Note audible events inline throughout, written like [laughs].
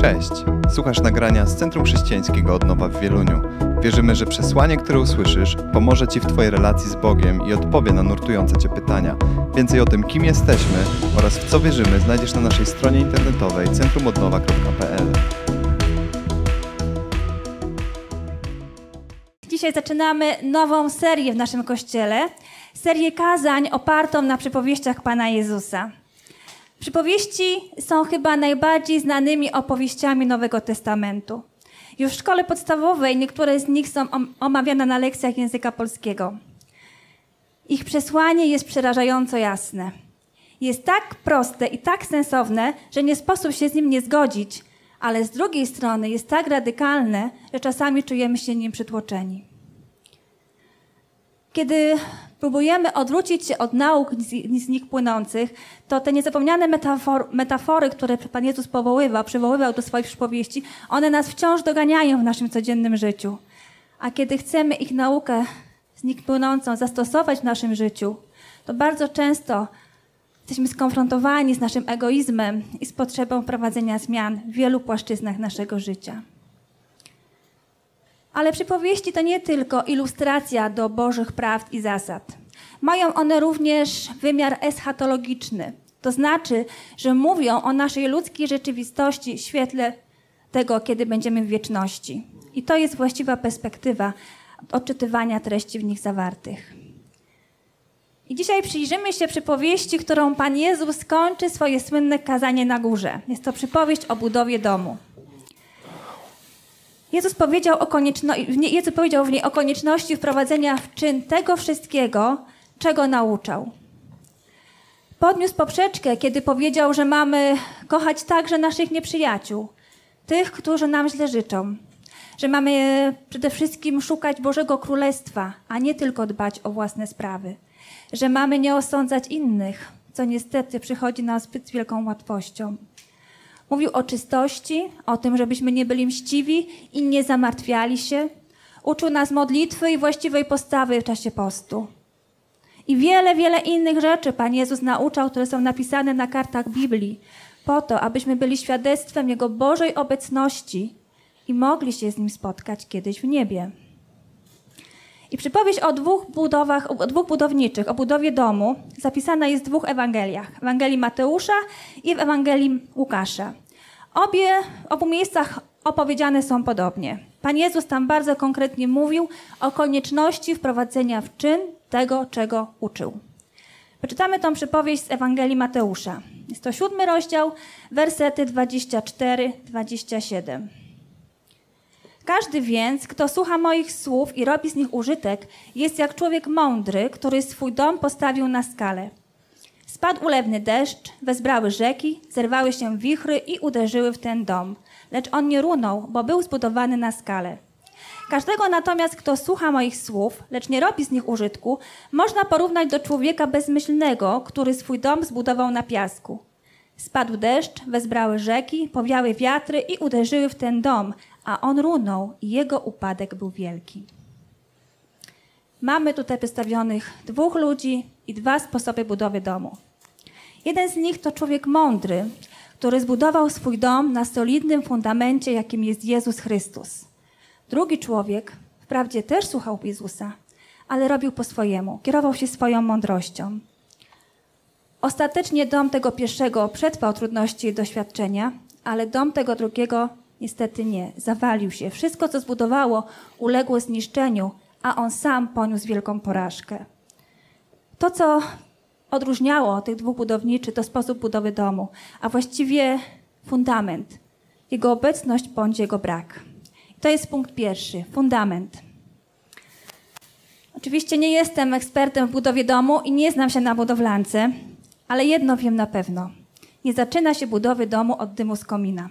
Cześć! Słuchasz nagrania z Centrum Chrześcijańskiego Odnowa w Wieluniu. Wierzymy, że przesłanie, które usłyszysz, pomoże Ci w Twojej relacji z Bogiem i odpowie na nurtujące Cię pytania. Więcej o tym, kim jesteśmy oraz w co wierzymy, znajdziesz na naszej stronie internetowej centrumodnowa.pl. Dzisiaj zaczynamy nową serię w naszym kościele. Serię kazań opartą na przypowieściach Pana Jezusa. Przypowieści są chyba najbardziej znanymi opowieściami Nowego Testamentu. Już w szkole podstawowej niektóre z nich są omawiane na lekcjach języka polskiego. Ich przesłanie jest przerażająco jasne. Jest tak proste i tak sensowne, że nie sposób się z nim nie zgodzić, ale z drugiej strony jest tak radykalne, że czasami czujemy się nim przytłoczeni. Kiedy próbujemy odwrócić się od nauk z nich płynących, to te niezapomniane metafor, metafory, które Pan Jezus powoływał, przywoływał do swoich przypowieści, one nas wciąż doganiają w naszym codziennym życiu. A kiedy chcemy ich naukę z nich płynącą zastosować w naszym życiu, to bardzo często jesteśmy skonfrontowani z naszym egoizmem i z potrzebą prowadzenia zmian w wielu płaszczyznach naszego życia. Ale przypowieści to nie tylko ilustracja do Bożych prawd i zasad. Mają one również wymiar eschatologiczny. To znaczy, że mówią o naszej ludzkiej rzeczywistości w świetle tego, kiedy będziemy w wieczności. I to jest właściwa perspektywa odczytywania treści w nich zawartych. I dzisiaj przyjrzymy się przypowieści, którą Pan Jezus kończy swoje słynne kazanie na górze. Jest to przypowieść o budowie domu. Jezus powiedział, o konieczno... Jezus powiedział w niej o konieczności wprowadzenia w czyn tego wszystkiego, czego nauczał. Podniósł poprzeczkę, kiedy powiedział, że mamy kochać także naszych nieprzyjaciół, tych, którzy nam źle życzą, że mamy przede wszystkim szukać Bożego Królestwa, a nie tylko dbać o własne sprawy, że mamy nie osądzać innych, co niestety przychodzi nam zbyt wielką łatwością. Mówił o czystości, o tym, żebyśmy nie byli mściwi i nie zamartwiali się. Uczył nas modlitwy i właściwej postawy w czasie postu. I wiele, wiele innych rzeczy Pan Jezus nauczał, które są napisane na kartach Biblii, po to, abyśmy byli świadectwem Jego Bożej obecności i mogli się z Nim spotkać kiedyś w niebie. I przypowieść o dwóch budowach, o dwóch budowniczych, o budowie domu, zapisana jest w dwóch Ewangeliach. W Ewangelii Mateusza i w Ewangelii Łukasza. Obie, w obu miejscach opowiedziane są podobnie. Pan Jezus tam bardzo konkretnie mówił o konieczności wprowadzenia w czyn tego, czego uczył. Przeczytamy tą przypowieść z Ewangelii Mateusza. Jest to siódmy rozdział, wersety 24-27. Każdy więc, kto słucha moich słów i robi z nich użytek, jest jak człowiek mądry, który swój dom postawił na skalę. Spadł ulewny deszcz, wezbrały rzeki, zerwały się wichry i uderzyły w ten dom. Lecz on nie runął, bo był zbudowany na skalę. Każdego natomiast, kto słucha moich słów, lecz nie robi z nich użytku, można porównać do człowieka bezmyślnego, który swój dom zbudował na piasku. Spadł deszcz, wezbrały rzeki, powiały wiatry i uderzyły w ten dom, a on runął i jego upadek był wielki. Mamy tutaj przedstawionych dwóch ludzi i dwa sposoby budowy domu. Jeden z nich to człowiek mądry, który zbudował swój dom na solidnym fundamencie, jakim jest Jezus Chrystus. Drugi człowiek, wprawdzie też słuchał Jezusa, ale robił po swojemu, kierował się swoją mądrością. Ostatecznie dom tego pierwszego przetrwał trudności i doświadczenia, ale dom tego drugiego niestety nie. Zawalił się. Wszystko, co zbudowało, uległo zniszczeniu, a on sam poniósł wielką porażkę. To, co odróżniało tych dwóch budowniczy, to sposób budowy domu, a właściwie fundament, jego obecność bądź jego brak. To jest punkt pierwszy fundament. Oczywiście nie jestem ekspertem w budowie domu i nie znam się na budowlance, ale jedno wiem na pewno. Nie zaczyna się budowy domu od dymu z komina.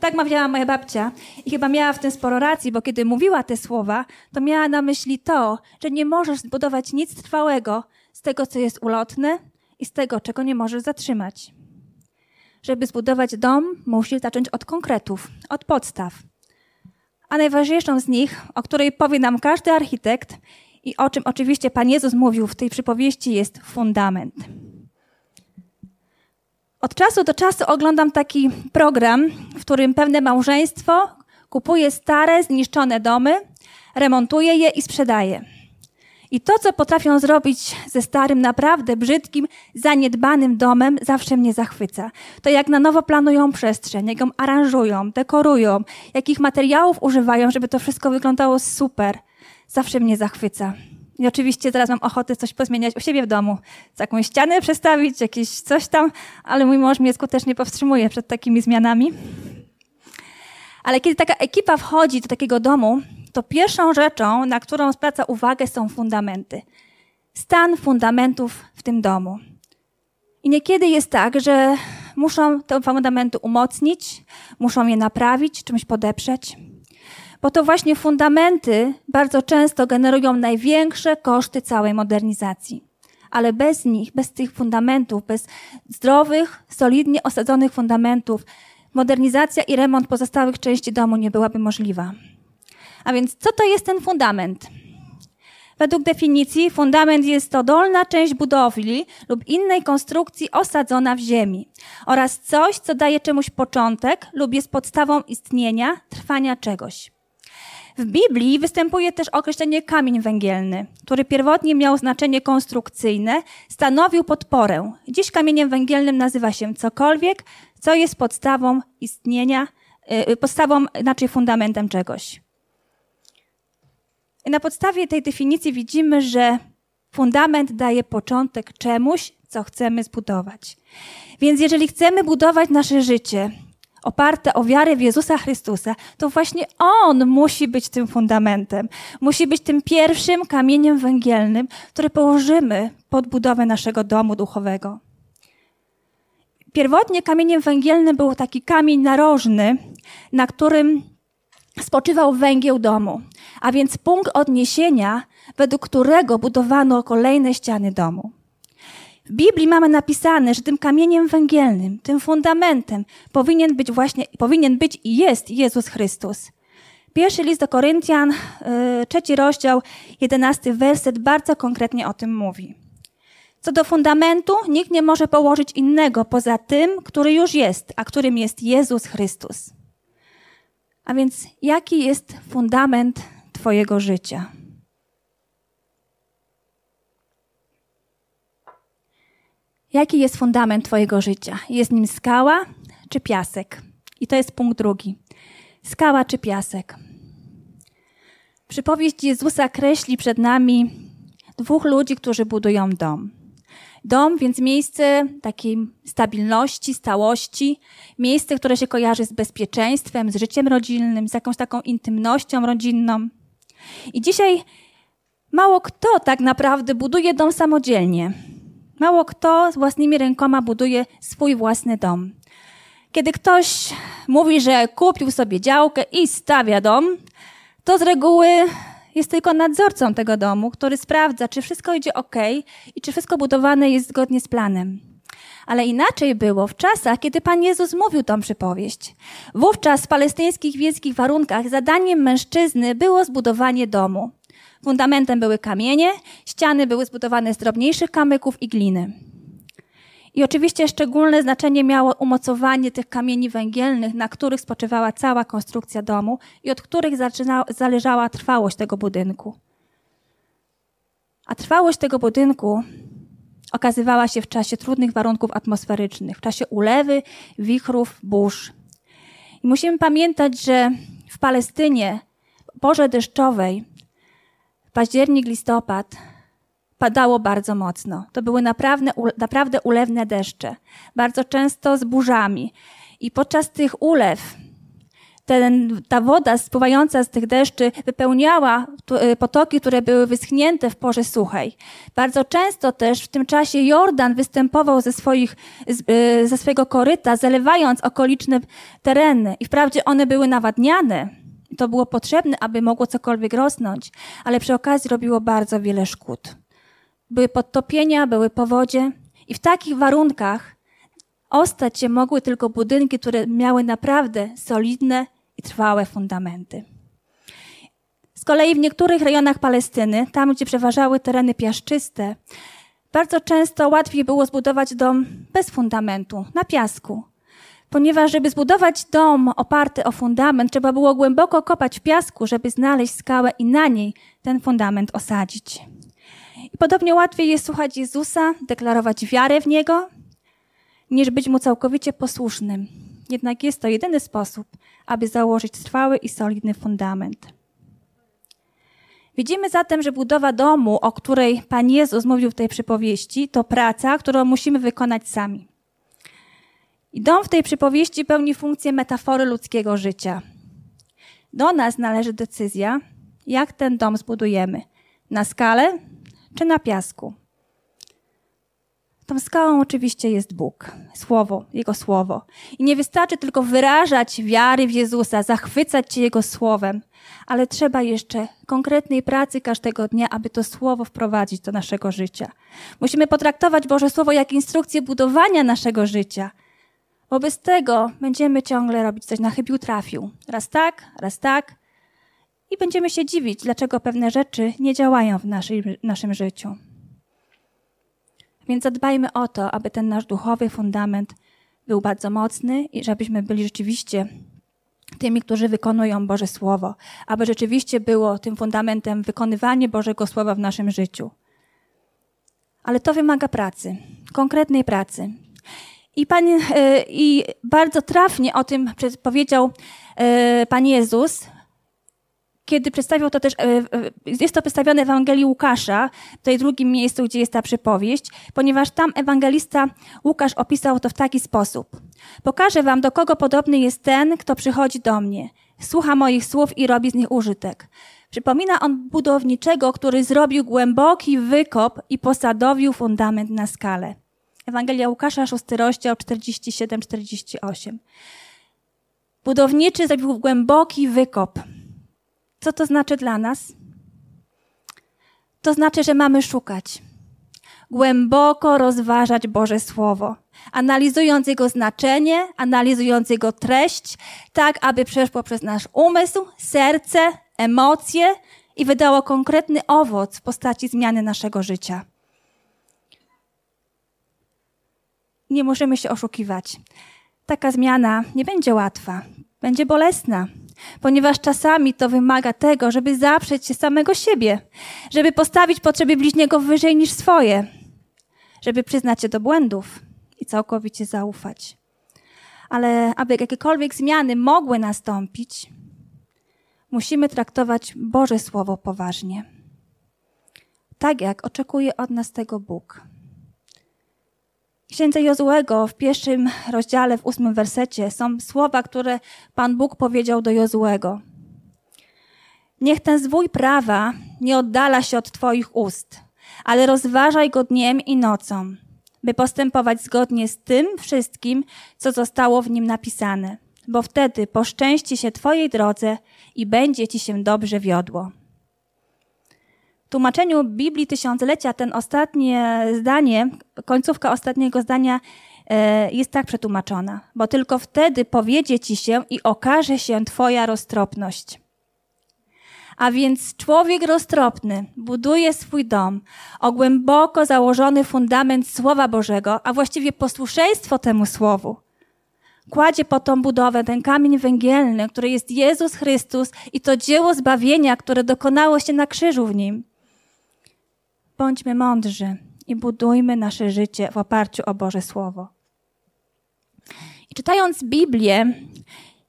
Tak mawiała moja babcia i chyba miała w tym sporo racji, bo kiedy mówiła te słowa, to miała na myśli to, że nie możesz zbudować nic trwałego z tego, co jest ulotne i z tego, czego nie możesz zatrzymać. Żeby zbudować dom, musisz zacząć od konkretów, od podstaw. A najważniejszą z nich, o której powie nam każdy architekt i o czym oczywiście Pan Jezus mówił w tej przypowieści, jest fundament. Od czasu do czasu oglądam taki program, w którym pewne małżeństwo kupuje stare, zniszczone domy, remontuje je i sprzedaje. I to, co potrafią zrobić ze starym, naprawdę brzydkim, zaniedbanym domem, zawsze mnie zachwyca. To jak na nowo planują przestrzeń, jak ją aranżują, dekorują, jakich materiałów używają, żeby to wszystko wyglądało super. Zawsze mnie zachwyca. I oczywiście teraz mam ochotę coś pozmieniać u siebie w domu. Jakąś ścianę przestawić, jakieś coś tam, ale mój mąż mnie skutecznie powstrzymuje przed takimi zmianami. Ale kiedy taka ekipa wchodzi do takiego domu, to pierwszą rzeczą, na którą zwraca uwagę, są fundamenty. Stan fundamentów w tym domu. I niekiedy jest tak, że muszą te fundamenty umocnić, muszą je naprawić, czymś podeprzeć. Bo to właśnie fundamenty bardzo często generują największe koszty całej modernizacji. Ale bez nich, bez tych fundamentów, bez zdrowych, solidnie osadzonych fundamentów, modernizacja i remont pozostałych części domu nie byłaby możliwa. A więc co to jest ten fundament? Według definicji fundament jest to dolna część budowli lub innej konstrukcji osadzona w ziemi oraz coś, co daje czemuś początek lub jest podstawą istnienia, trwania czegoś. W Biblii występuje też określenie kamień węgielny, który pierwotnie miał znaczenie konstrukcyjne, stanowił podporę. Dziś kamieniem węgielnym nazywa się cokolwiek, co jest podstawą istnienia, yy, podstawą, inaczej fundamentem czegoś. I na podstawie tej definicji widzimy, że fundament daje początek czemuś, co chcemy zbudować. Więc jeżeli chcemy budować nasze życie oparte o wiarę w Jezusa Chrystusa, to właśnie On musi być tym fundamentem. Musi być tym pierwszym kamieniem węgielnym, który położymy pod budowę naszego domu duchowego. Pierwotnie kamieniem węgielnym był taki kamień narożny, na którym spoczywał węgieł domu, a więc punkt odniesienia, według którego budowano kolejne ściany domu. W Biblii mamy napisane, że tym kamieniem węgielnym, tym fundamentem powinien być właśnie, powinien być i jest Jezus Chrystus. Pierwszy list do Koryntian, yy, trzeci rozdział, jedenasty werset bardzo konkretnie o tym mówi. Co do fundamentu, nikt nie może położyć innego poza tym, który już jest, a którym jest Jezus Chrystus. A więc jaki jest fundament Twojego życia? Jaki jest fundament Twojego życia? Jest nim skała czy piasek? I to jest punkt drugi. Skała czy piasek? Przypowieść Jezusa kreśli przed nami dwóch ludzi, którzy budują dom. Dom, więc miejsce takiej stabilności, stałości, miejsce, które się kojarzy z bezpieczeństwem, z życiem rodzinnym, z jakąś taką intymnością rodzinną. I dzisiaj mało kto tak naprawdę buduje dom samodzielnie. Mało kto z własnymi rękoma buduje swój własny dom. Kiedy ktoś mówi, że kupił sobie działkę i stawia dom, to z reguły jest tylko nadzorcą tego domu, który sprawdza, czy wszystko idzie ok i czy wszystko budowane jest zgodnie z planem. Ale inaczej było w czasach, kiedy Pan Jezus mówił tą przypowieść. Wówczas w palestyńskich wieckich warunkach zadaniem mężczyzny było zbudowanie domu. Fundamentem były kamienie, ściany były zbudowane z drobniejszych kamyków i gliny. I oczywiście szczególne znaczenie miało umocowanie tych kamieni węgielnych, na których spoczywała cała konstrukcja domu i od których zależała trwałość tego budynku. A trwałość tego budynku okazywała się w czasie trudnych warunków atmosferycznych, w czasie ulewy, wichrów, burz. I musimy pamiętać, że w Palestynie, porze deszczowej, październik, listopad, padało bardzo mocno. To były naprawdę, naprawdę ulewne deszcze, bardzo często z burzami. I podczas tych ulew ten, ta woda spływająca z tych deszczy wypełniała y, potoki, które były wyschnięte w porze suchej. Bardzo często też w tym czasie Jordan występował ze, swoich, y, ze swojego koryta, zalewając okoliczne tereny. I wprawdzie one były nawadniane, to było potrzebne, aby mogło cokolwiek rosnąć, ale przy okazji robiło bardzo wiele szkód. Były podtopienia, były powodzie i w takich warunkach ostać się mogły tylko budynki, które miały naprawdę solidne i trwałe fundamenty. Z kolei w niektórych rejonach Palestyny, tam gdzie przeważały tereny piaszczyste, Bardzo często łatwiej było zbudować dom bez fundamentu, na piasku. Ponieważ, żeby zbudować dom oparty o fundament, trzeba było głęboko kopać w piasku, żeby znaleźć skałę i na niej ten fundament osadzić. I podobnie łatwiej jest słuchać Jezusa, deklarować wiarę w Niego, niż być Mu całkowicie posłusznym. Jednak jest to jedyny sposób, aby założyć trwały i solidny fundament. Widzimy zatem, że budowa domu, o której Pan Jezus mówił w tej przypowieści, to praca, którą musimy wykonać sami. I dom w tej przypowieści pełni funkcję metafory ludzkiego życia. Do nas należy decyzja, jak ten dom zbudujemy. Na skalę czy na piasku? Tą skałą oczywiście jest Bóg, Słowo, Jego Słowo. I nie wystarczy tylko wyrażać wiary w Jezusa, zachwycać się Jego Słowem, ale trzeba jeszcze konkretnej pracy każdego dnia, aby to Słowo wprowadzić do naszego życia. Musimy potraktować Boże Słowo jak instrukcję budowania naszego życia. Wobec tego będziemy ciągle robić coś na chybił trafił. Raz tak, raz tak. I będziemy się dziwić, dlaczego pewne rzeczy nie działają w naszej, naszym życiu. Więc zadbajmy o to, aby ten nasz duchowy fundament był bardzo mocny i żebyśmy byli rzeczywiście tymi, którzy wykonują Boże Słowo, aby rzeczywiście było tym fundamentem wykonywanie Bożego Słowa w naszym życiu. Ale to wymaga pracy, konkretnej pracy. I, pan, e, I bardzo trafnie o tym powiedział e, Pan Jezus, kiedy przedstawił to też, e, jest to przedstawione w Ewangelii Łukasza, w tej drugim miejscu, gdzie jest ta przypowieść, ponieważ tam ewangelista Łukasz opisał to w taki sposób. Pokażę wam, do kogo podobny jest ten, kto przychodzi do mnie, słucha moich słów i robi z nich użytek. Przypomina on budowniczego, który zrobił głęboki wykop i posadowił fundament na skalę. Ewangelia Łukasza, 6 rozdział 47-48. Budowniczy zrobił głęboki wykop. Co to znaczy dla nas? To znaczy, że mamy szukać, głęboko rozważać Boże Słowo, analizując jego znaczenie, analizując jego treść, tak aby przeszło przez nasz umysł, serce, emocje i wydało konkretny owoc w postaci zmiany naszego życia. Nie możemy się oszukiwać. Taka zmiana nie będzie łatwa, będzie bolesna, ponieważ czasami to wymaga tego, żeby zaprzeć się samego siebie, żeby postawić potrzeby bliźniego wyżej niż swoje, żeby przyznać się do błędów i całkowicie zaufać. Ale aby jakiekolwiek zmiany mogły nastąpić, musimy traktować Boże Słowo poważnie. Tak jak oczekuje od nas tego Bóg księdze Jozłego w pierwszym rozdziale, w ósmym wersecie są słowa, które Pan Bóg powiedział do Jozłego. Niech ten zwój prawa nie oddala się od Twoich ust, ale rozważaj go dniem i nocą, by postępować zgodnie z tym wszystkim, co zostało w nim napisane, bo wtedy poszczęści się Twojej drodze i będzie Ci się dobrze wiodło tłumaczeniu Biblii Tysiąclecia ten ostatnie zdanie, końcówka ostatniego zdania e, jest tak przetłumaczona, bo tylko wtedy powiedzie ci się i okaże się twoja roztropność. A więc człowiek roztropny buduje swój dom o głęboko założony fundament Słowa Bożego, a właściwie posłuszeństwo temu Słowu. Kładzie po tą budowę ten kamień węgielny, który jest Jezus Chrystus i to dzieło zbawienia, które dokonało się na krzyżu w nim. Bądźmy mądrzy i budujmy nasze życie w oparciu o Boże Słowo. I czytając Biblię,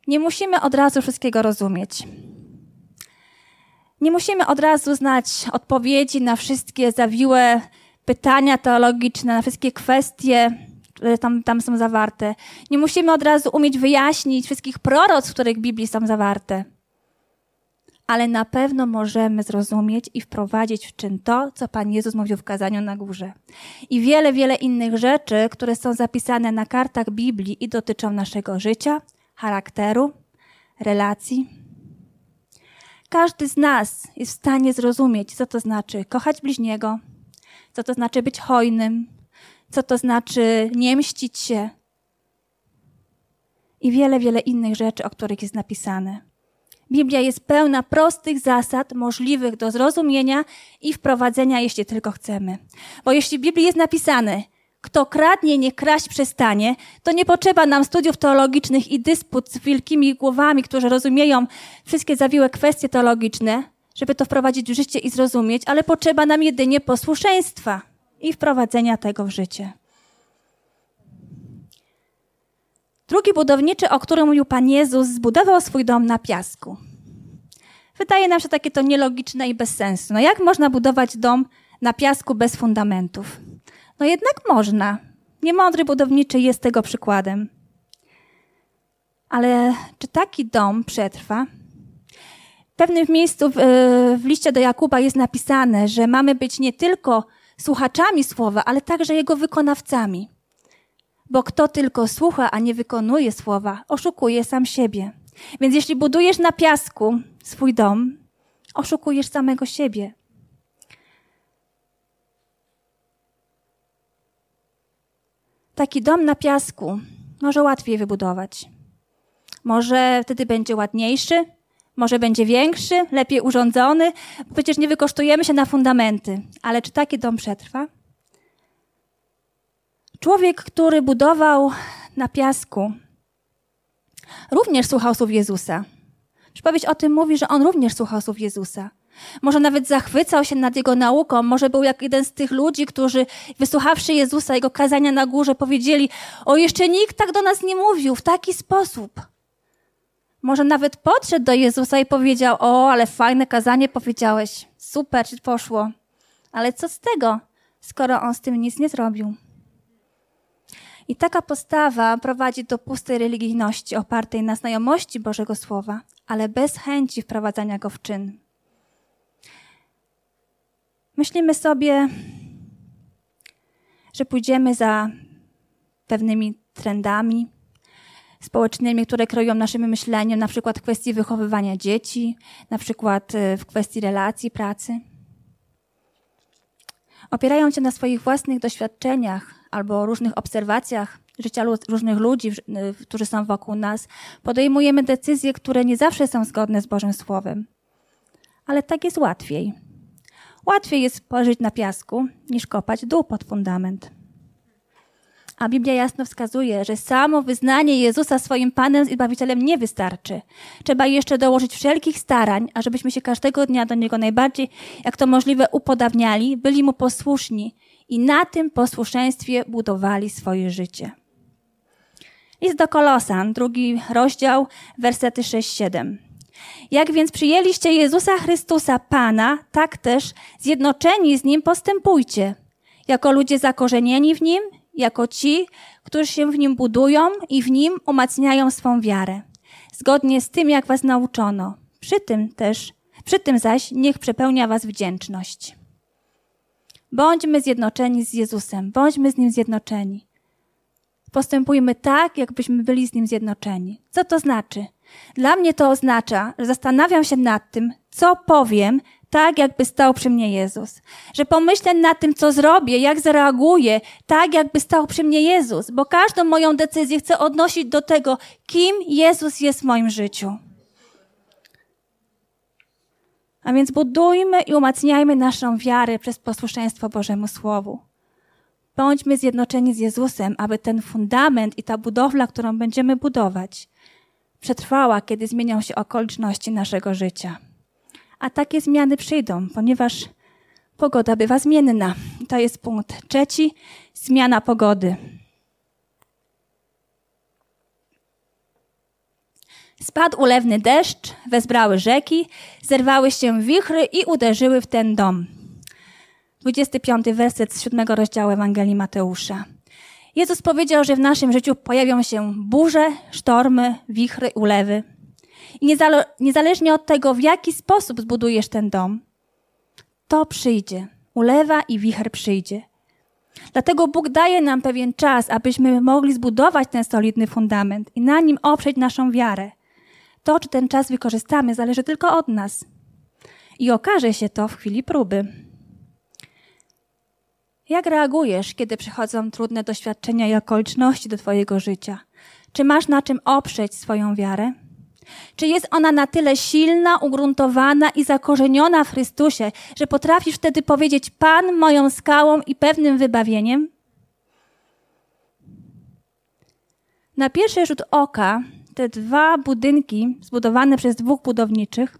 nie musimy od razu wszystkiego rozumieć. Nie musimy od razu znać odpowiedzi na wszystkie zawiłe pytania teologiczne, na wszystkie kwestie, które tam, tam są zawarte. Nie musimy od razu umieć wyjaśnić wszystkich proroc, w których Biblii są zawarte ale na pewno możemy zrozumieć i wprowadzić w czyn to, co Pan Jezus mówił w kazaniu na górze. I wiele, wiele innych rzeczy, które są zapisane na kartach Biblii i dotyczą naszego życia, charakteru, relacji. Każdy z nas jest w stanie zrozumieć, co to znaczy kochać bliźniego, co to znaczy być hojnym, co to znaczy nie mścić się i wiele, wiele innych rzeczy, o których jest napisane. Biblia jest pełna prostych zasad, możliwych do zrozumienia i wprowadzenia, jeśli tylko chcemy. Bo jeśli w Biblii jest napisane, kto kradnie, nie kraść przestanie, to nie potrzeba nam studiów teologicznych i dysput z wielkimi głowami, którzy rozumieją wszystkie zawiłe kwestie teologiczne, żeby to wprowadzić w życie i zrozumieć, ale potrzeba nam jedynie posłuszeństwa i wprowadzenia tego w życie. Drugi budowniczy, o którym mówił Pan Jezus, zbudował swój dom na piasku. Wydaje nam się takie to nielogiczne i bez sensu. No jak można budować dom na piasku bez fundamentów? No jednak można. Niemądry budowniczy jest tego przykładem. Ale czy taki dom przetrwa? W pewnym miejscu w, w liście do Jakuba jest napisane, że mamy być nie tylko słuchaczami słowa, ale także jego wykonawcami. Bo kto tylko słucha, a nie wykonuje słowa, oszukuje sam siebie. Więc jeśli budujesz na piasku swój dom, oszukujesz samego siebie. Taki dom na piasku może łatwiej wybudować. Może wtedy będzie ładniejszy, może będzie większy, lepiej urządzony, bo przecież nie wykosztujemy się na fundamenty. Ale czy taki dom przetrwa? Człowiek, który budował na piasku, również słuchał słów Jezusa. Przypowieść o tym mówi, że on również słuchał słów Jezusa. Może nawet zachwycał się nad jego nauką, może był jak jeden z tych ludzi, którzy wysłuchawszy Jezusa, jego kazania na górze, powiedzieli: O, jeszcze nikt tak do nas nie mówił w taki sposób. Może nawet podszedł do Jezusa i powiedział: O, ale fajne kazanie powiedziałeś, super ci poszło. Ale co z tego, skoro on z tym nic nie zrobił? I taka postawa prowadzi do pustej religijności opartej na znajomości Bożego Słowa, ale bez chęci wprowadzania go w czyn. Myślimy sobie, że pójdziemy za pewnymi trendami społecznymi, które kreują naszym myśleniem, na przykład w kwestii wychowywania dzieci, na przykład y, w kwestii relacji, pracy. Opierają się na swoich własnych doświadczeniach albo różnych obserwacjach życia różnych ludzi, którzy są wokół nas, podejmujemy decyzje, które nie zawsze są zgodne z Bożym Słowem. Ale tak jest łatwiej. Łatwiej jest położyć na piasku, niż kopać dół pod fundament. A Biblia jasno wskazuje, że samo wyznanie Jezusa swoim Panem i Bawicielem nie wystarczy. Trzeba jeszcze dołożyć wszelkich starań, ażebyśmy się każdego dnia do Niego najbardziej, jak to możliwe, upodabniali, byli Mu posłuszni i na tym posłuszeństwie budowali swoje życie. List do Kolosan, drugi rozdział, wersety 6-7. Jak więc przyjęliście Jezusa Chrystusa Pana, tak też zjednoczeni z Nim postępujcie. Jako ludzie zakorzenieni w Nim, jako ci, którzy się w Nim budują i w Nim umacniają swą wiarę. Zgodnie z tym, jak was nauczono. Przy tym też, przy tym zaś niech przepełnia was wdzięczność. Bądźmy zjednoczeni z Jezusem, bądźmy z Nim zjednoczeni. Postępujmy tak, jakbyśmy byli z Nim zjednoczeni. Co to znaczy? Dla mnie to oznacza, że zastanawiam się nad tym, co powiem, tak jakby stał przy mnie Jezus. Że pomyślę nad tym, co zrobię, jak zareaguję, tak jakby stał przy mnie Jezus, bo każdą moją decyzję chcę odnosić do tego, kim Jezus jest w moim życiu. A więc budujmy i umacniajmy naszą wiarę przez posłuszeństwo Bożemu Słowu. Bądźmy zjednoczeni z Jezusem, aby ten fundament i ta budowla, którą będziemy budować, przetrwała, kiedy zmienią się okoliczności naszego życia. A takie zmiany przyjdą, ponieważ pogoda bywa zmienna. To jest punkt trzeci zmiana pogody. Spadł ulewny deszcz, wezbrały rzeki, zerwały się wichry i uderzyły w ten dom. 25 werset z 7 rozdziału Ewangelii Mateusza. Jezus powiedział, że w naszym życiu pojawią się burze, sztormy, wichry, ulewy. I niezale niezależnie od tego, w jaki sposób zbudujesz ten dom, to przyjdzie. Ulewa i wicher przyjdzie. Dlatego Bóg daje nam pewien czas, abyśmy mogli zbudować ten solidny fundament i na nim oprzeć naszą wiarę. To, czy ten czas wykorzystamy, zależy tylko od nas. I okaże się to w chwili próby. Jak reagujesz, kiedy przychodzą trudne doświadczenia i okoliczności do Twojego życia? Czy masz na czym oprzeć swoją wiarę? Czy jest ona na tyle silna, ugruntowana i zakorzeniona w Chrystusie, że potrafisz wtedy powiedzieć: Pan moją skałą i pewnym wybawieniem? Na pierwszy rzut oka te dwa budynki zbudowane przez dwóch budowniczych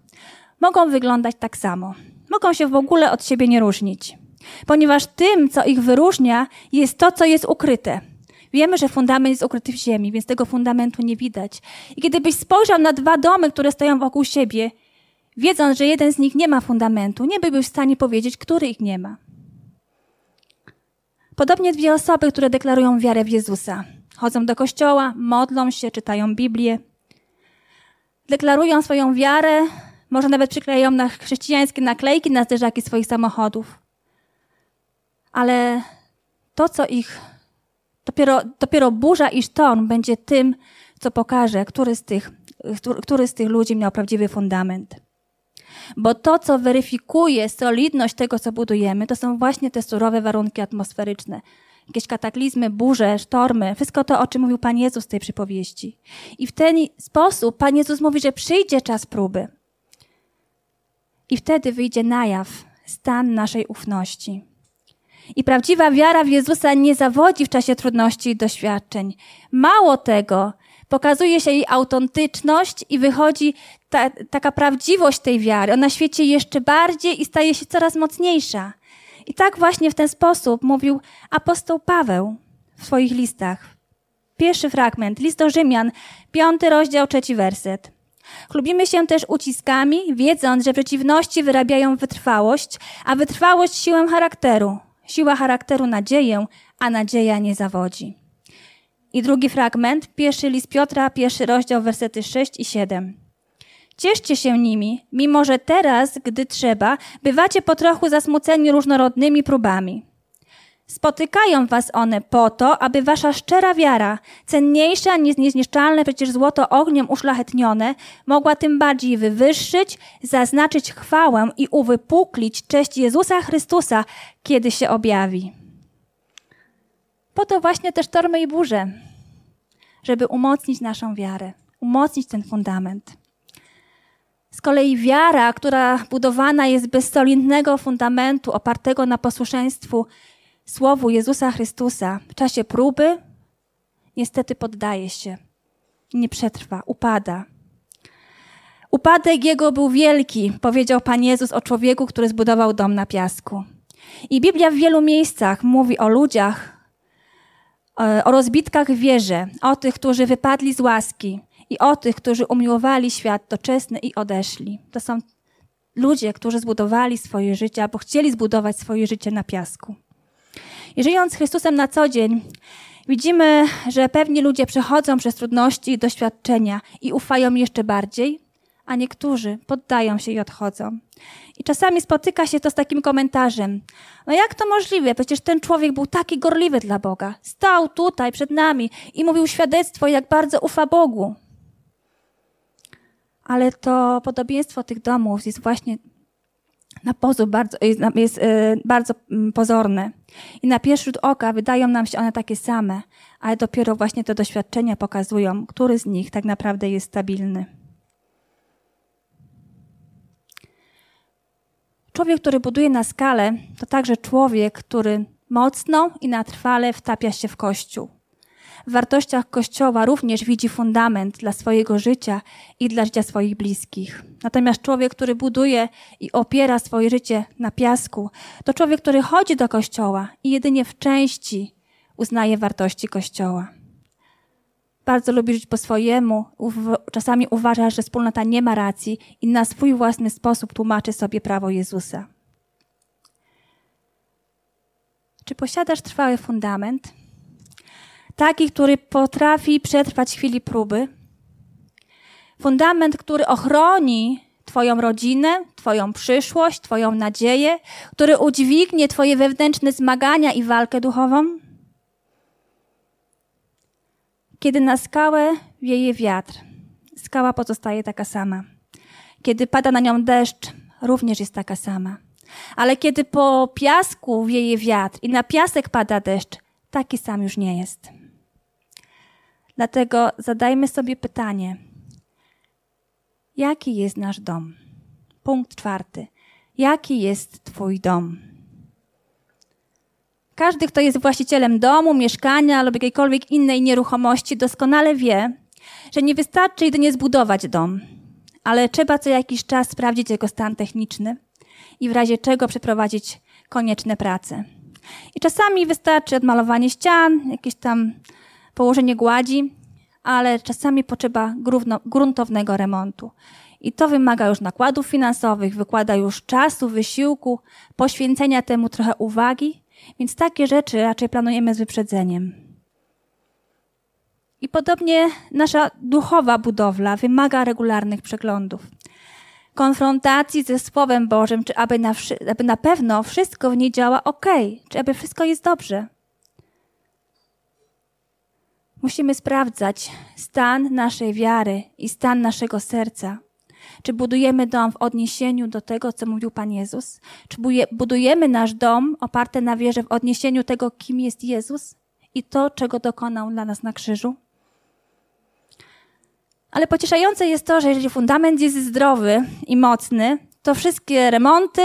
mogą wyglądać tak samo. Mogą się w ogóle od siebie nie różnić, ponieważ tym, co ich wyróżnia, jest to, co jest ukryte. Wiemy, że fundament jest ukryty w ziemi, więc tego fundamentu nie widać. I kiedybyś spojrzał na dwa domy, które stoją wokół siebie, wiedząc, że jeden z nich nie ma fundamentu, nie byłbyś w stanie powiedzieć, który ich nie ma. Podobnie dwie osoby, które deklarują wiarę w Jezusa. Chodzą do kościoła, modlą się, czytają Biblię. Deklarują swoją wiarę, może nawet przyklejają na chrześcijańskie naklejki na zderzaki swoich samochodów. Ale to, co ich Dopiero, dopiero burza i sztorm będzie tym, co pokaże, który z, tych, który z tych ludzi miał prawdziwy fundament. Bo to, co weryfikuje solidność tego, co budujemy, to są właśnie te surowe warunki atmosferyczne. Jakieś kataklizmy, burze, sztormy, wszystko to, o czym mówił Pan Jezus w tej przypowieści. I w ten sposób Pan Jezus mówi, że przyjdzie czas próby. I wtedy wyjdzie na jaw stan naszej ufności. I prawdziwa wiara w Jezusa nie zawodzi w czasie trudności i doświadczeń. Mało tego, pokazuje się jej autentyczność i wychodzi ta, taka prawdziwość tej wiary. Ona świeci jeszcze bardziej i staje się coraz mocniejsza. I tak właśnie w ten sposób mówił apostoł Paweł w swoich listach. Pierwszy fragment, list do Rzymian, piąty rozdział, trzeci werset. Chlubimy się też uciskami, wiedząc, że przeciwności wyrabiają wytrwałość, a wytrwałość siłę charakteru, Siła charakteru nadzieję, a nadzieja nie zawodzi. I drugi fragment, pierwszy list Piotra, pierwszy rozdział, wersety 6 i 7. Cieszcie się nimi, mimo że teraz, gdy trzeba, bywacie po trochu zasmuceni różnorodnymi próbami. Spotykają was one po to, aby wasza szczera wiara, cenniejsza niż niezniszczalne przecież złoto ogniem uszlachetnione, mogła tym bardziej wywyższyć, zaznaczyć chwałę i uwypuklić cześć Jezusa Chrystusa, kiedy się objawi. Po to właśnie te sztormy i burze, żeby umocnić naszą wiarę, umocnić ten fundament. Z kolei wiara, która budowana jest bez solidnego fundamentu opartego na posłuszeństwu Słowu Jezusa Chrystusa w czasie próby niestety poddaje się, nie przetrwa, upada. Upadek jego był wielki, powiedział Pan Jezus o człowieku, który zbudował dom na piasku. I Biblia w wielu miejscach mówi o ludziach, e, o rozbitkach wierze, o tych, którzy wypadli z łaski i o tych, którzy umiłowali świat doczesny i odeszli. To są ludzie, którzy zbudowali swoje życie albo chcieli zbudować swoje życie na piasku. I żyjąc z Chrystusem na co dzień, widzimy, że pewni ludzie przechodzą przez trudności i doświadczenia i ufają jeszcze bardziej, a niektórzy poddają się i odchodzą. I czasami spotyka się to z takim komentarzem: No jak to możliwe? Przecież ten człowiek był taki gorliwy dla Boga. Stał tutaj przed nami i mówił świadectwo, jak bardzo ufa Bogu. Ale to podobieństwo tych domów jest właśnie na pozór bardzo, jest, jest y, bardzo mm, pozorne. I na pierwszy rzut oka wydają nam się one takie same, ale dopiero właśnie te doświadczenia pokazują, który z nich tak naprawdę jest stabilny. Człowiek, który buduje na skalę, to także człowiek, który mocno i natrwale wtapia się w Kościół w wartościach Kościoła również widzi fundament dla swojego życia i dla życia swoich bliskich. Natomiast człowiek, który buduje i opiera swoje życie na piasku, to człowiek, który chodzi do Kościoła i jedynie w części uznaje wartości Kościoła. Bardzo lubi żyć po swojemu, czasami uważa, że wspólnota nie ma racji i na swój własny sposób tłumaczy sobie prawo Jezusa. Czy posiadasz trwały fundament? Taki, który potrafi przetrwać chwili próby. Fundament, który ochroni Twoją rodzinę, Twoją przyszłość, Twoją nadzieję, który udźwignie Twoje wewnętrzne zmagania i walkę duchową. Kiedy na skałę wieje wiatr, skała pozostaje taka sama. Kiedy pada na nią deszcz, również jest taka sama. Ale kiedy po piasku wieje wiatr i na piasek pada deszcz, taki sam już nie jest. Dlatego zadajmy sobie pytanie: Jaki jest nasz dom? Punkt czwarty. Jaki jest Twój dom? Każdy, kto jest właścicielem domu, mieszkania lub jakiejkolwiek innej nieruchomości, doskonale wie, że nie wystarczy jedynie zbudować dom, ale trzeba co jakiś czas sprawdzić jego stan techniczny i w razie czego przeprowadzić konieczne prace. I czasami wystarczy odmalowanie ścian, jakieś tam położenie gładzi, ale czasami potrzeba gruntownego remontu. I to wymaga już nakładów finansowych, wykłada już czasu, wysiłku, poświęcenia temu trochę uwagi, więc takie rzeczy raczej planujemy z wyprzedzeniem. I podobnie nasza duchowa budowla wymaga regularnych przeglądów, konfrontacji ze Słowem Bożym, czy aby na, aby na pewno wszystko w niej działa ok, czy aby wszystko jest dobrze. Musimy sprawdzać stan naszej wiary i stan naszego serca. Czy budujemy dom w odniesieniu do tego, co mówił Pan Jezus? Czy budujemy nasz dom oparty na wierze w odniesieniu tego, kim jest Jezus i to, czego dokonał dla nas na krzyżu? Ale pocieszające jest to, że jeżeli fundament jest zdrowy i mocny, to wszystkie remonty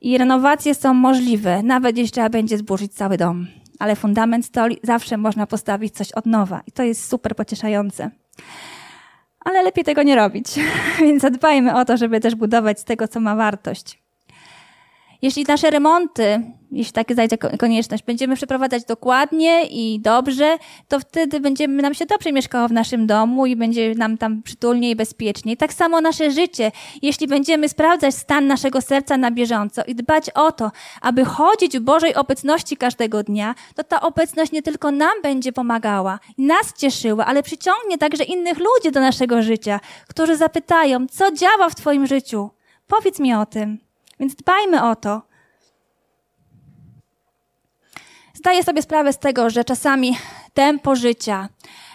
i renowacje są możliwe, nawet jeśli trzeba będzie zburzyć cały dom. Ale fundament stoi, zawsze można postawić coś od nowa i to jest super pocieszające ale lepiej tego nie robić. [laughs] Więc zadbajmy o to, żeby też budować z tego, co ma wartość. Jeśli nasze remonty, jeśli takie zajdzie konieczność, będziemy przeprowadzać dokładnie i dobrze, to wtedy będziemy nam się dobrze mieszkało w naszym domu i będzie nam tam przytulnie i bezpiecznie. Tak samo nasze życie, jeśli będziemy sprawdzać stan naszego serca na bieżąco i dbać o to, aby chodzić w Bożej obecności każdego dnia, to ta obecność nie tylko nam będzie pomagała nas cieszyła, ale przyciągnie także innych ludzi do naszego życia, którzy zapytają, co działa w Twoim życiu. Powiedz mi o tym. Więc dbajmy o to. Zdaję sobie sprawę z tego, że czasami tempo życia,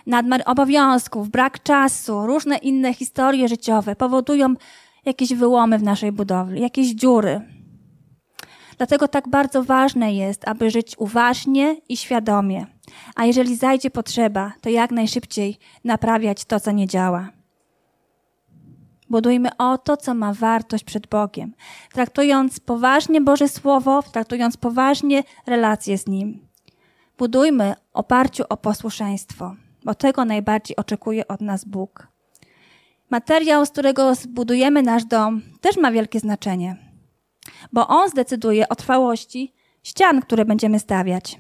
nadmiar obowiązków, brak czasu, różne inne historie życiowe powodują jakieś wyłomy w naszej budowli, jakieś dziury. Dlatego tak bardzo ważne jest, aby żyć uważnie i świadomie. A jeżeli zajdzie potrzeba, to jak najszybciej naprawiać to, co nie działa. Budujmy o to, co ma wartość przed Bogiem, traktując poważnie Boże Słowo, traktując poważnie relacje z Nim. Budujmy oparciu o posłuszeństwo, bo tego najbardziej oczekuje od nas Bóg. Materiał, z którego zbudujemy nasz dom, też ma wielkie znaczenie, bo on zdecyduje o trwałości ścian, które będziemy stawiać.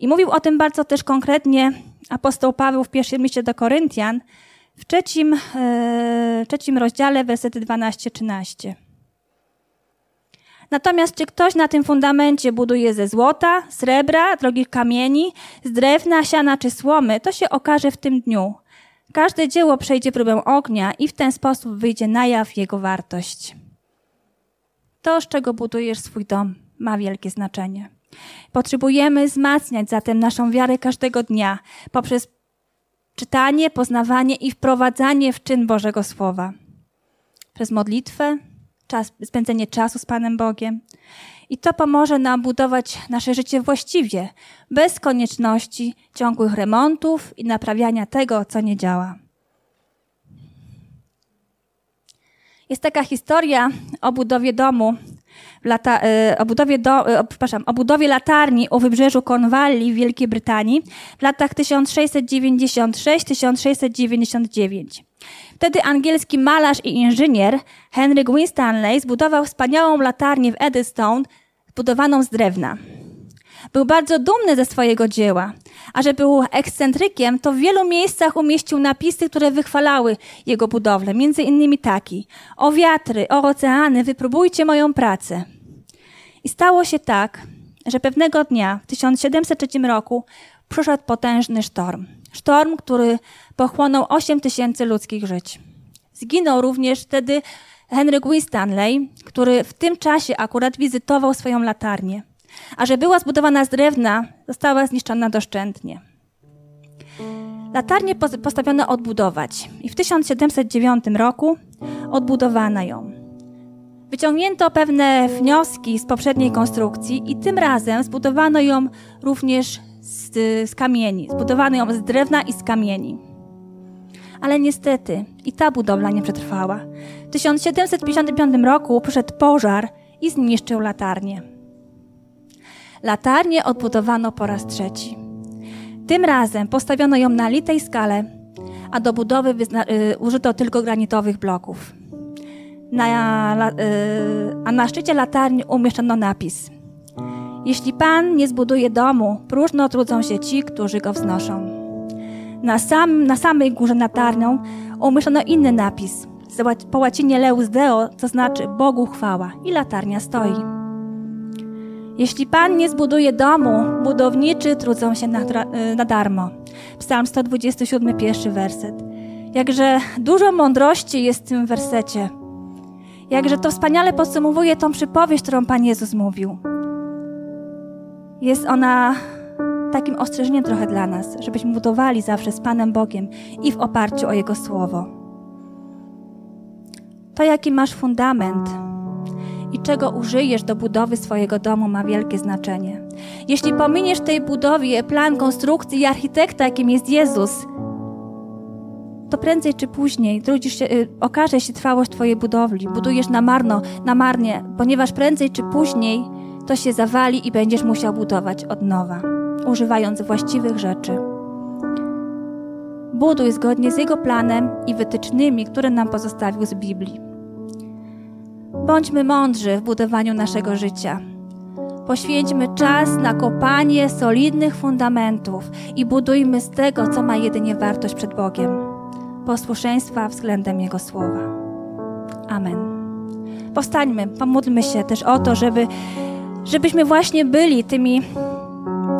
I mówił o tym bardzo też konkretnie apostoł Paweł w pierwszym liście do Koryntian, w trzecim, e, trzecim rozdziale, wersety 12-13. Natomiast czy ktoś na tym fundamencie buduje ze złota, srebra, drogich kamieni, z drewna, siana czy słomy, to się okaże w tym dniu. Każde dzieło przejdzie próbę ognia i w ten sposób wyjdzie na jaw jego wartość. To, z czego budujesz swój dom, ma wielkie znaczenie. Potrzebujemy wzmacniać zatem naszą wiarę każdego dnia poprzez czytanie, poznawanie i wprowadzanie w czyn Bożego Słowa. Przez modlitwę, czas, spędzenie czasu z Panem Bogiem. I to pomoże nam budować nasze życie właściwie, bez konieczności ciągłych remontów i naprawiania tego, co nie działa. Jest taka historia o budowie domu lata, e, o, budowie do, e, przepraszam, o budowie latarni u wybrzeżu Cornwalli w Wielkiej Brytanii w latach 1696-1699. Wtedy angielski malarz i inżynier Henryk Winstanley zbudował wspaniałą latarnię w Eddystone, zbudowaną z drewna. Był bardzo dumny ze swojego dzieła, a że był ekscentrykiem, to w wielu miejscach umieścił napisy, które wychwalały jego budowlę. Między innymi taki: O wiatry, o oceany, wypróbujcie moją pracę. I stało się tak, że pewnego dnia w 1703 roku przyszedł potężny sztorm. Sztorm, który pochłonął 8 tysięcy ludzkich żyć. Zginął również wtedy Henryk Winstanley, który w tym czasie akurat wizytował swoją latarnię. A że była zbudowana z drewna, została zniszczona doszczętnie. Latarnię postawiono odbudować i w 1709 roku odbudowano ją. Wyciągnięto pewne wnioski z poprzedniej konstrukcji i tym razem zbudowano ją również z, z kamieni. Zbudowano ją z drewna i z kamieni. Ale niestety i ta budowla nie przetrwała. W 1755 roku przyszedł pożar i zniszczył latarnię. Latarnię odbudowano po raz trzeci. Tym razem postawiono ją na litej skale, a do budowy y, użyto tylko granitowych bloków. Na, y, a na szczycie latarni umieszczono napis: Jeśli Pan nie zbuduje domu, próżno trudzą się ci, którzy go wznoszą. Na, sam, na samej górze latarnią umieszczono inny napis, po łacinie Leus Deo, co znaczy Bogu chwała, i latarnia stoi. Jeśli Pan nie zbuduje domu, budowniczy trudzą się na, y, na darmo. Psalm 127, pierwszy werset. Jakże dużo mądrości jest w tym wersecie. Jakże to wspaniale podsumowuje tą przypowieść, którą Pan Jezus mówił. Jest ona takim ostrzeżeniem trochę dla nas, żebyśmy budowali zawsze z Panem Bogiem i w oparciu o Jego Słowo. To, jaki masz fundament i czego użyjesz do budowy swojego domu, ma wielkie znaczenie. Jeśli pominiesz tej budowie plan konstrukcji i architekta, jakim jest Jezus, to prędzej czy później się, y, okaże się trwałość Twojej budowli. Budujesz na marno, na marnie, ponieważ prędzej czy później to się zawali i będziesz musiał budować od nowa, używając właściwych rzeczy. Buduj zgodnie z Jego planem i wytycznymi, które nam pozostawił z Biblii. Bądźmy mądrzy w budowaniu naszego życia. Poświęćmy czas na kopanie solidnych fundamentów i budujmy z tego, co ma jedynie wartość przed Bogiem posłuszeństwa względem Jego słowa. Amen. Powstańmy, pomódlmy się też o to, żeby, żebyśmy właśnie byli tymi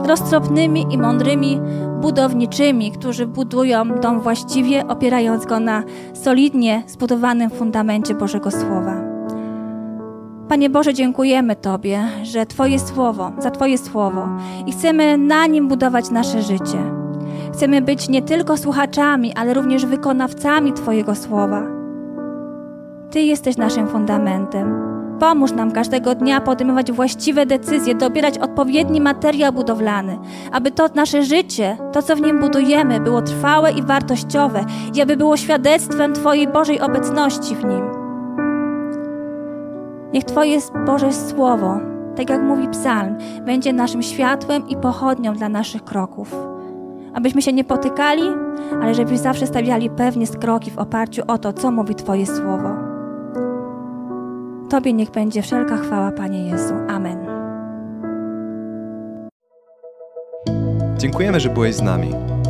roztropnymi i mądrymi budowniczymi, którzy budują dom właściwie, opierając go na solidnie zbudowanym fundamencie Bożego Słowa. Panie Boże, dziękujemy Tobie, że Twoje słowo, za Twoje słowo i chcemy na nim budować nasze życie. Chcemy być nie tylko słuchaczami, ale również wykonawcami Twojego słowa. Ty jesteś naszym fundamentem. Pomóż nam każdego dnia podejmować właściwe decyzje, dobierać odpowiedni materiał budowlany, aby to nasze życie, to co w nim budujemy, było trwałe i wartościowe i aby było świadectwem Twojej Bożej obecności w nim. Niech Twoje Boże Słowo, tak jak mówi Psalm, będzie naszym światłem i pochodnią dla naszych kroków. Abyśmy się nie potykali, ale żebyśmy zawsze stawiali pewnie kroki w oparciu o to, co mówi Twoje Słowo. Tobie niech będzie wszelka chwała, Panie Jezu. Amen. Dziękujemy, że byłeś z nami.